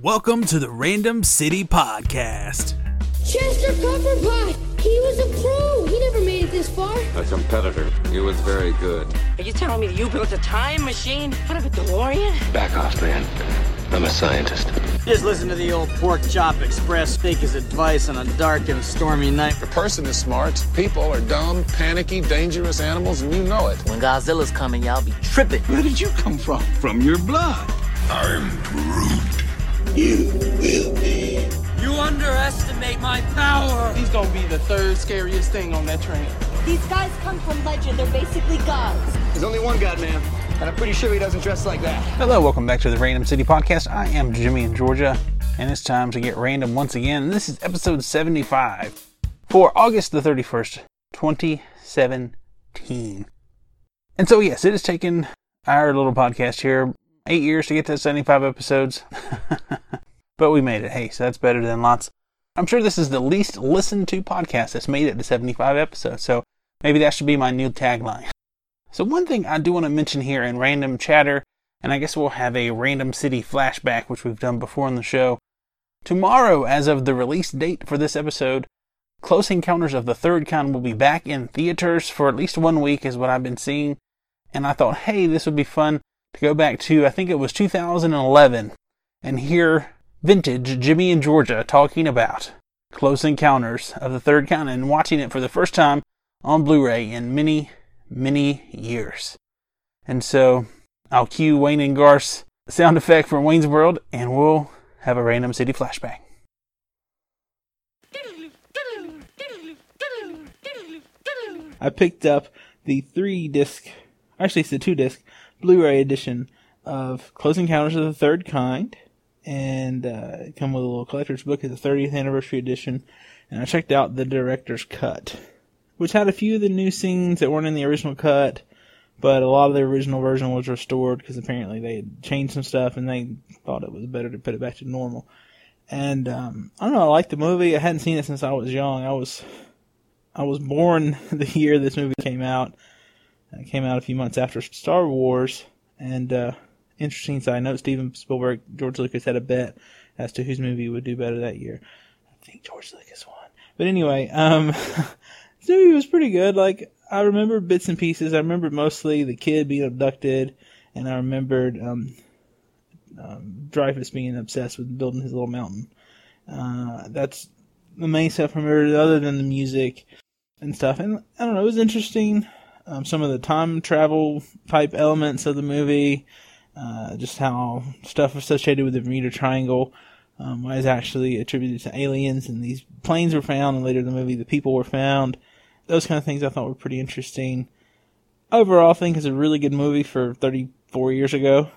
Welcome to the Random City Podcast. Chester Copperpot! He was a pro! He never made it this far. A competitor. He was very good. Are you telling me that you built a time machine out of a DeLorean? Back off, man. I'm a scientist. Just listen to the old Pork Chop Express take his advice on a dark and stormy night. A person is smart, people are dumb, panicky, dangerous animals, and you know it. When Godzilla's coming, y'all be tripping. Where did you come from? From your blood. I'm Groot. You will be. You underestimate my power. He's gonna be the third scariest thing on that train. These guys come from legend. They're basically gods. There's only one god, man. And I'm pretty sure he doesn't dress like that. Hello, welcome back to the Random City Podcast. I am Jimmy in Georgia, and it's time to get random once again. This is episode 75 for August the 31st, 2017. And so, yes, it has taken our little podcast here eight years to get to 75 episodes, but we made it. Hey, so that's better than lots. I'm sure this is the least listened to podcast that's made it to 75 episodes, so maybe that should be my new tagline. So, one thing I do want to mention here in random chatter, and I guess we'll have a random city flashback, which we've done before on the show. Tomorrow, as of the release date for this episode, Close Encounters of the Third Kind will be back in theaters for at least one week, is what I've been seeing. And I thought, hey, this would be fun to go back to, I think it was 2011, and hear vintage Jimmy in Georgia talking about Close Encounters of the Third Kind and watching it for the first time on Blu ray in many, many years. And so I'll cue Wayne and Garth's sound effect from Wayne's World and we'll have a random city flashback. I picked up the three disc, actually it's the two disc Blu ray edition of Close Encounters of the Third Kind. And uh, come with a little collector's book. It's the 30th anniversary edition. And I checked out the director's cut which had a few of the new scenes that weren't in the original cut, but a lot of the original version was restored because apparently they had changed some stuff and they thought it was better to put it back to normal. And um, I don't know, I liked the movie. I hadn't seen it since I was young. I was I was born the year this movie came out. It came out a few months after Star Wars. And uh, interesting side note: Steven Spielberg, George Lucas had a bet as to whose movie would do better that year. I think George Lucas won. But anyway, um, this movie was pretty good. Like I remember bits and pieces. I remember mostly the kid being abducted, and I remembered um, um, Dreyfuss being obsessed with building his little mountain. Uh, that's the main stuff I remember, other than the music and stuff. And I don't know, it was interesting. Um, some of the time travel type elements of the movie, uh, just how stuff associated with the Bermuda Triangle um, was actually attributed to aliens, and these planes were found, and later in the movie the people were found those kind of things I thought were pretty interesting. Overall, I think it's a really good movie for 34 years ago.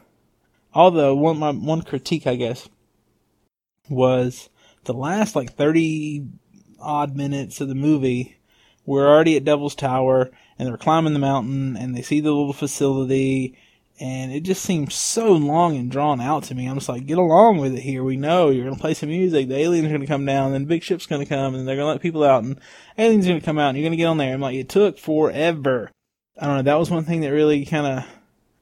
Although one my one critique, I guess, was the last like 30 odd minutes of the movie. We're already at Devil's Tower, and they're climbing the mountain, and they see the little facility, and it just seems so long and drawn out to me. I'm just like, get along with it here. We know you're gonna play some music. The aliens are gonna come down, and the big ship's gonna come, and they're gonna let people out, and aliens are gonna come out, and you're gonna get on there. I'm like, it took forever. I don't know. That was one thing that really kind of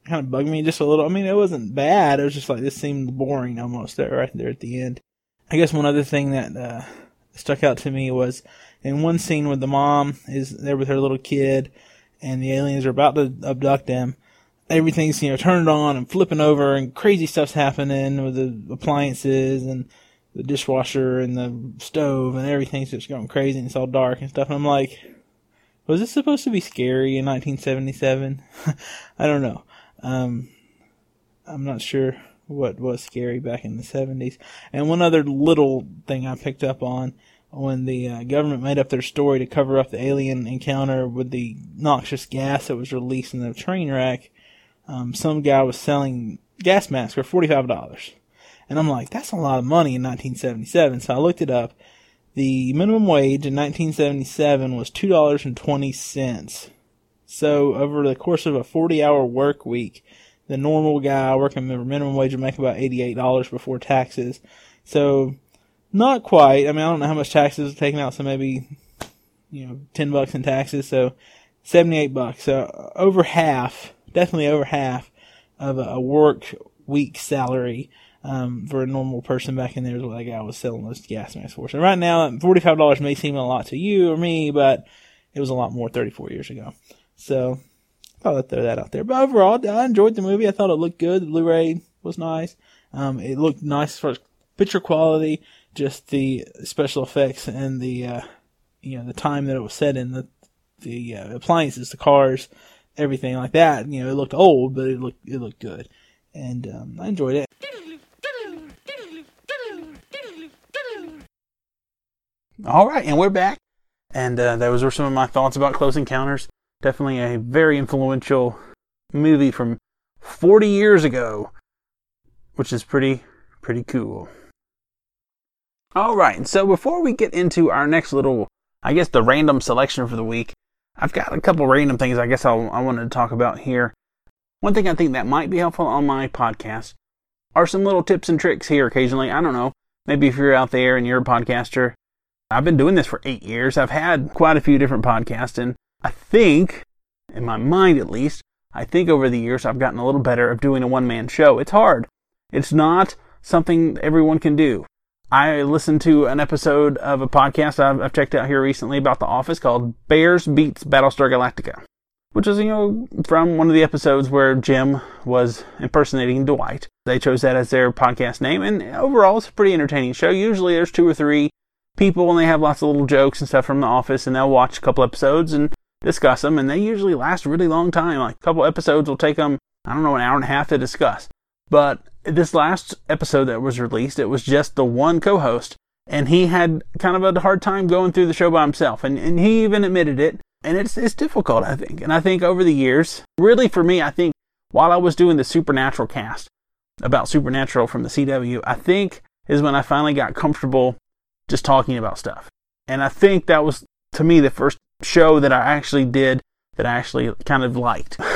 kind of bugged me just a little. I mean, it wasn't bad. It was just like this seemed boring almost right there at the end. I guess one other thing that uh, stuck out to me was in one scene where the mom is there with her little kid, and the aliens are about to abduct them everything's you know turned on and flipping over and crazy stuff's happening with the appliances and the dishwasher and the stove and everything's just going crazy and it's all dark and stuff. And I'm like, was this supposed to be scary in 1977? I don't know. Um, I'm not sure what was scary back in the 70s. And one other little thing I picked up on when the uh, government made up their story to cover up the alien encounter with the noxious gas that was released in the train wreck um, some guy was selling gas masks for $45. And I'm like, that's a lot of money in 1977. So I looked it up. The minimum wage in 1977 was $2.20. So over the course of a 40 hour work week, the normal guy working the minimum wage would make about $88 before taxes. So not quite. I mean, I don't know how much taxes are taken out. So maybe, you know, 10 bucks in taxes. So 78 bucks. So over half definitely over half of a work week salary um, for a normal person back in there is what that guy was selling those gas masks for. So right now, $45 may seem a lot to you or me, but it was a lot more 34 years ago. So I thought I'd throw that out there. But overall, I enjoyed the movie. I thought it looked good. The Blu-ray was nice. Um, it looked nice for picture quality, just the special effects and the, uh, you know, the time that it was set in, the, the uh, appliances, the cars, everything like that. You know, it looked old, but it looked, it looked good. And, um, I enjoyed it. All right, and we're back. And uh, those were some of my thoughts about Close Encounters. Definitely a very influential movie from 40 years ago, which is pretty, pretty cool. All right, so before we get into our next little, I guess, the random selection for the week, I've got a couple random things I guess I'll, I wanted to talk about here. One thing I think that might be helpful on my podcast are some little tips and tricks here occasionally. I don't know. Maybe if you're out there and you're a podcaster I've been doing this for eight years. I've had quite a few different podcasts, and I think, in my mind at least, I think over the years I've gotten a little better of doing a one man show. It's hard. It's not something everyone can do. I listened to an episode of a podcast I've, I've checked out here recently about The Office called Bears Beets Battlestar Galactica, which is, you know, from one of the episodes where Jim was impersonating Dwight. They chose that as their podcast name, and overall it's a pretty entertaining show. Usually there's two or three people and they have lots of little jokes and stuff from the office and they'll watch a couple episodes and discuss them and they usually last a really long time. Like a couple episodes will take them, I don't know, an hour and a half to discuss. But this last episode that was released, it was just the one co-host and he had kind of a hard time going through the show by himself and, and he even admitted it. And it's, it's difficult, I think. And I think over the years, really for me, I think while I was doing the Supernatural cast about Supernatural from the CW, I think is when I finally got comfortable just talking about stuff. And I think that was, to me, the first show that I actually did that I actually kind of liked.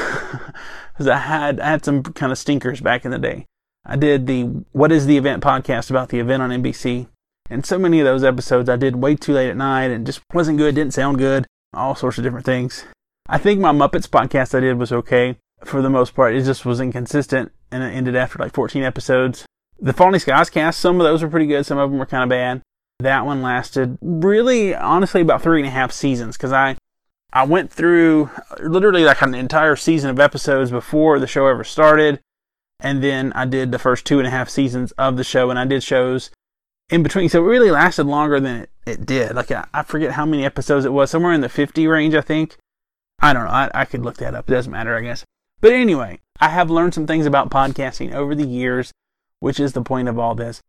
Because I had, I had some kind of stinkers back in the day. I did the What is the Event podcast about the event on NBC. And so many of those episodes I did way too late at night and just wasn't good, didn't sound good, all sorts of different things. I think my Muppets podcast I did was okay for the most part. It just was inconsistent and it ended after like 14 episodes. The Falling Skies cast, some of those were pretty good, some of them were kind of bad. That one lasted really, honestly, about three and a half seasons because I, I went through literally like an entire season of episodes before the show ever started. And then I did the first two and a half seasons of the show and I did shows in between. So it really lasted longer than it, it did. Like I, I forget how many episodes it was, somewhere in the 50 range, I think. I don't know. I, I could look that up. It doesn't matter, I guess. But anyway, I have learned some things about podcasting over the years, which is the point of all this.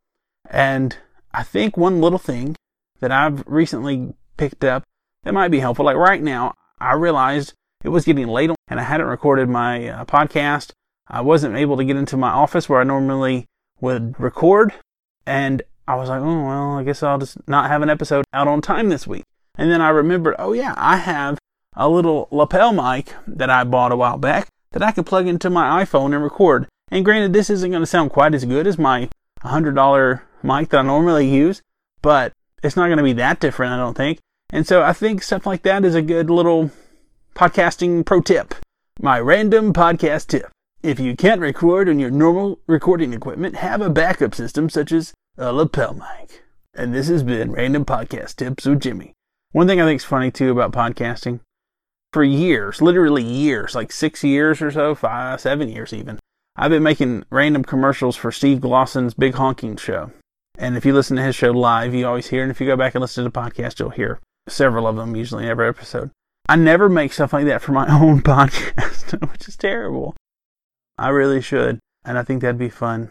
And I think one little thing that I've recently picked up that might be helpful, like right now, I realized it was getting late and I hadn't recorded my uh, podcast. I wasn't able to get into my office where I normally would record. And I was like, oh, well, I guess I'll just not have an episode out on time this week. And then I remembered, oh, yeah, I have a little lapel mic that I bought a while back that I could plug into my iPhone and record. And granted, this isn't going to sound quite as good as my $100 mic that I normally use, but it's not going to be that different, I don't think. And so I think stuff like that is a good little podcasting pro tip. My random podcast tip. If you can't record on your normal recording equipment, have a backup system such as a lapel mic. And this has been Random Podcast Tips with Jimmy. One thing I think is funny too about podcasting, for years, literally years, like six years or so, five, seven years even, I've been making random commercials for Steve Glossen's Big Honking Show. And if you listen to his show live, you always hear, and if you go back and listen to the podcast, you'll hear several of them, usually every episode. I never make stuff like that for my own podcast, which is terrible. I really should, and I think that'd be fun.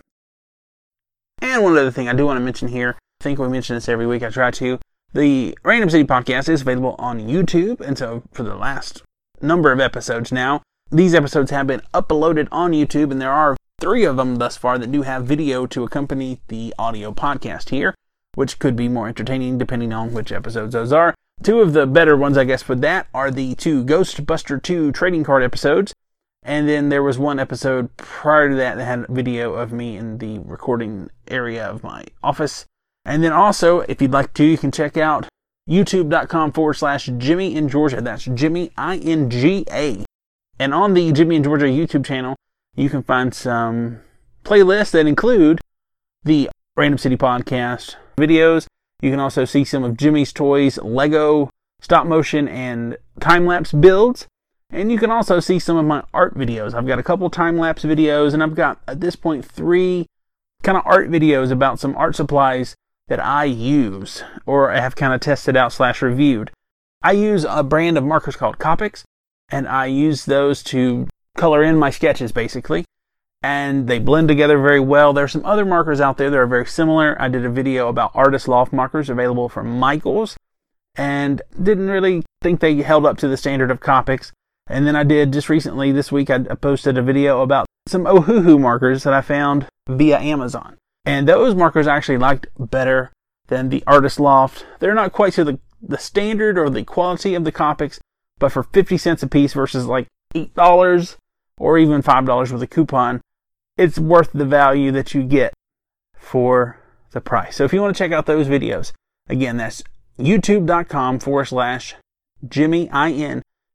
And one other thing I do want to mention here, I think we mention this every week, I try to. The Random City podcast is available on YouTube, and so for the last number of episodes now, these episodes have been uploaded on YouTube, and there are three of them thus far that do have video to accompany the audio podcast here, which could be more entertaining depending on which episodes those are. Two of the better ones, I guess, for that are the two Ghostbuster 2 trading card episodes. And then there was one episode prior to that that had video of me in the recording area of my office. And then also, if you'd like to, you can check out youtube.com forward slash Jimmy in Georgia. That's Jimmy I N G A. And on the Jimmy in Georgia YouTube channel, you can find some playlists that include the Random City Podcast videos. You can also see some of Jimmy's Toys Lego stop motion and time lapse builds. And you can also see some of my art videos. I've got a couple time lapse videos, and I've got at this point three kind of art videos about some art supplies that I use or have kind of tested out slash reviewed. I use a brand of markers called Copics, and I use those to color in my sketches basically. And they blend together very well. There's some other markers out there that are very similar. I did a video about Artist Loft markers available from Michaels and didn't really think they held up to the standard of Copics. And then I did just recently this week, I posted a video about some Ohuhu markers that I found via Amazon. And those markers I actually liked better than the Artist Loft. They're not quite to the, the standard or the quality of the Copics, but for 50 cents a piece versus like $8 or even $5 with a coupon, it's worth the value that you get for the price. So if you want to check out those videos, again, that's youtube.com forward slash Jimmy, I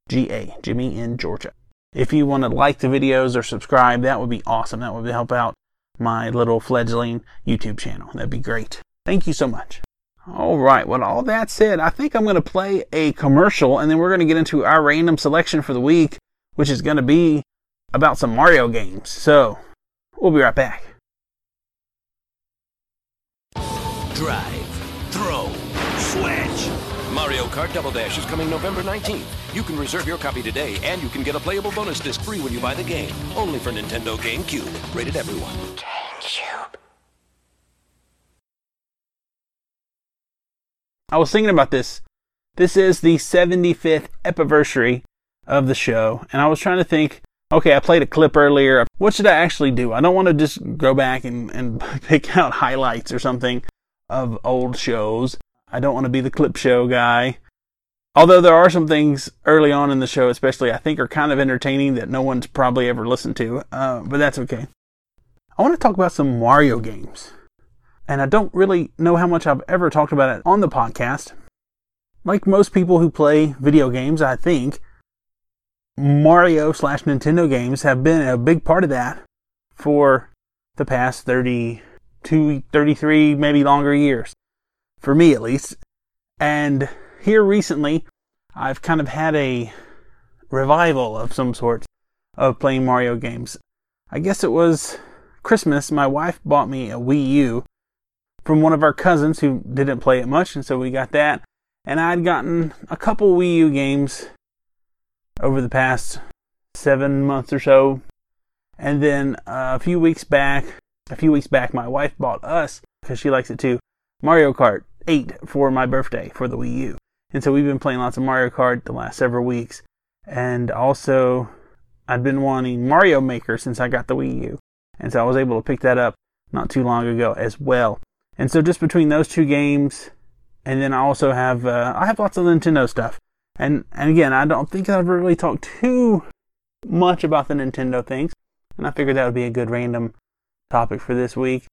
N G A, Jimmy in Georgia. If you want to like the videos or subscribe, that would be awesome. That would help out my little fledgling YouTube channel. That'd be great. Thank you so much. All right. With all that said, I think I'm going to play a commercial and then we're going to get into our random selection for the week, which is going to be about some Mario games. So we'll be right back. Drive, Mario Kart Double Dash is coming November 19th. You can reserve your copy today, and you can get a playable bonus disc free when you buy the game. Only for Nintendo GameCube. Rated everyone. GameCube. I was thinking about this. This is the 75th anniversary of the show, and I was trying to think. Okay, I played a clip earlier. What should I actually do? I don't want to just go back and, and pick out highlights or something of old shows. I don't want to be the clip show guy. Although there are some things early on in the show, especially, I think are kind of entertaining that no one's probably ever listened to, uh, but that's okay. I want to talk about some Mario games. And I don't really know how much I've ever talked about it on the podcast. Like most people who play video games, I think Mario slash Nintendo games have been a big part of that for the past 32, 33, maybe longer years for me at least. And here recently, I've kind of had a revival of some sort of playing Mario games. I guess it was Christmas. My wife bought me a Wii U from one of our cousins who didn't play it much, and so we got that. And I'd gotten a couple Wii U games over the past seven months or so. And then a few weeks back, a few weeks back, my wife bought us, because she likes it too, Mario Kart 8 for my birthday for the Wii U. And so we've been playing lots of Mario Kart the last several weeks. And also, I've been wanting Mario Maker since I got the Wii U. And so I was able to pick that up not too long ago as well. And so just between those two games, and then I also have, uh, I have lots of Nintendo stuff. And, and again, I don't think I've really talked too much about the Nintendo things. And I figured that would be a good random topic for this week.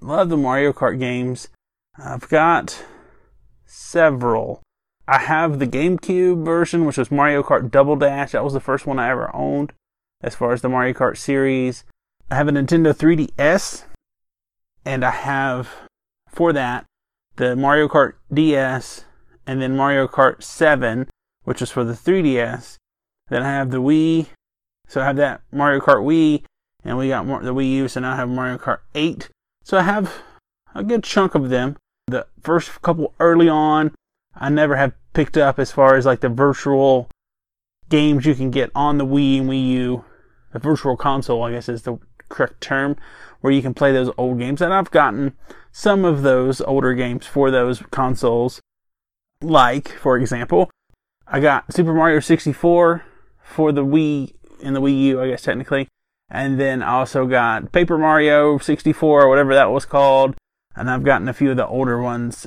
Love the Mario Kart games. I've got several. I have the GameCube version, which was Mario Kart Double Dash. That was the first one I ever owned as far as the Mario Kart series. I have a Nintendo 3DS, and I have, for that, the Mario Kart DS, and then Mario Kart 7, which was for the 3DS. Then I have the Wii, so I have that Mario Kart Wii, and we got the Wii U, so now I have Mario Kart 8. So I have a good chunk of them the first couple early on, I never have picked up as far as like the virtual games you can get on the Wii and Wii U. The virtual console, I guess, is the correct term, where you can play those old games. And I've gotten some of those older games for those consoles. Like, for example, I got Super Mario 64 for the Wii and the Wii U, I guess technically. And then I also got Paper Mario 64 or whatever that was called and I've gotten a few of the older ones.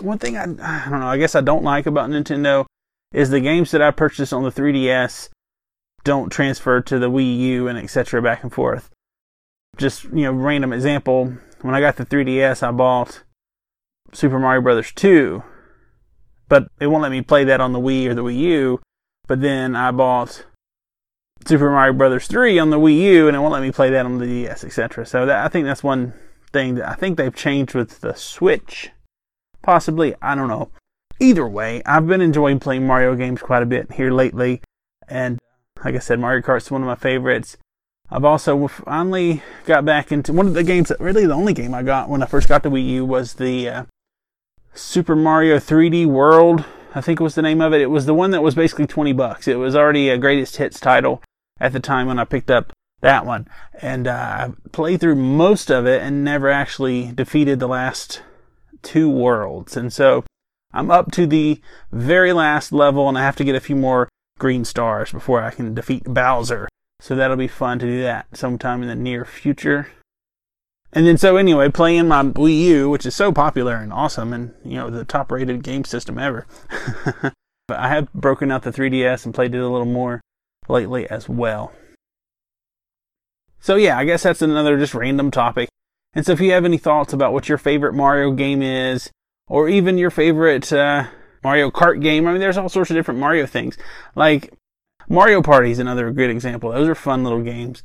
One thing I, I don't know, I guess I don't like about Nintendo is the games that I purchased on the 3DS don't transfer to the Wii U and etc. back and forth. Just, you know, random example, when I got the 3DS, I bought Super Mario Brothers 2, but it won't let me play that on the Wii or the Wii U. But then I bought Super Mario Brothers 3 on the Wii U, and it won't let me play that on the DS, etc. So that, I think that's one thing that I think they've changed with the Switch. Possibly, I don't know. Either way, I've been enjoying playing Mario games quite a bit here lately, and like I said, Mario Kart's one of my favorites. I've also finally got back into one of the games that really the only game I got when I first got the Wii U was the uh, Super Mario 3D World. I think was the name of it. It was the one that was basically 20 bucks. It was already a greatest hits title at the time when I picked up that one. And uh, I played through most of it and never actually defeated the last two worlds. And so I'm up to the very last level and I have to get a few more green stars before I can defeat Bowser. So that'll be fun to do that sometime in the near future. And then so anyway, playing my Wii U, which is so popular and awesome and, you know, the top rated game system ever. but I have broken out the 3DS and played it a little more lately as well. So yeah, I guess that's another just random topic. And so if you have any thoughts about what your favorite Mario game is, or even your favorite uh, Mario Kart game, I mean, there's all sorts of different Mario things. Like Mario Party is another good example. Those are fun little games.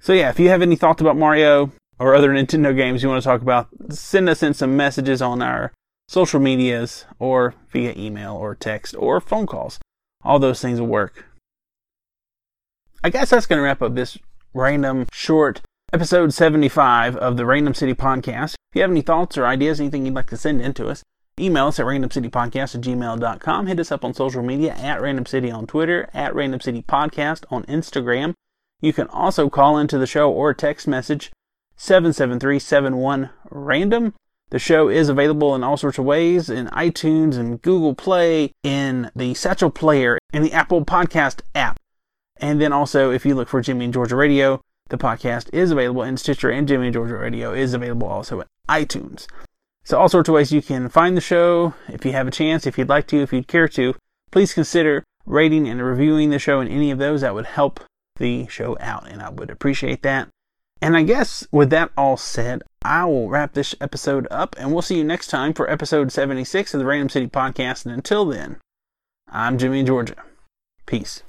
So yeah, if you have any thoughts about Mario or other Nintendo games you want to talk about, send us in some messages on our social medias or via email or text or phone calls. All those things will work. I guess that's going to wrap up this random short episode 75 of the Random City Podcast. If you have any thoughts or ideas, anything you'd like to send in to us, Email us at randomcitypodcast at gmail.com. Hit us up on social media at Random City on Twitter, at Random City Podcast on Instagram. You can also call into the show or text message 77371-RANDOM. The show is available in all sorts of ways in iTunes and Google Play, in the Satchel Player, in the Apple Podcast app. And then also, if you look for Jimmy and Georgia Radio, the podcast is available in Stitcher and Jimmy Georgia Radio is available also in iTunes. So, all sorts of ways you can find the show. If you have a chance, if you'd like to, if you'd care to, please consider rating and reviewing the show in any of those. That would help the show out, and I would appreciate that. And I guess with that all said, I will wrap this episode up, and we'll see you next time for episode 76 of the Random City Podcast. And until then, I'm Jimmy in Georgia. Peace.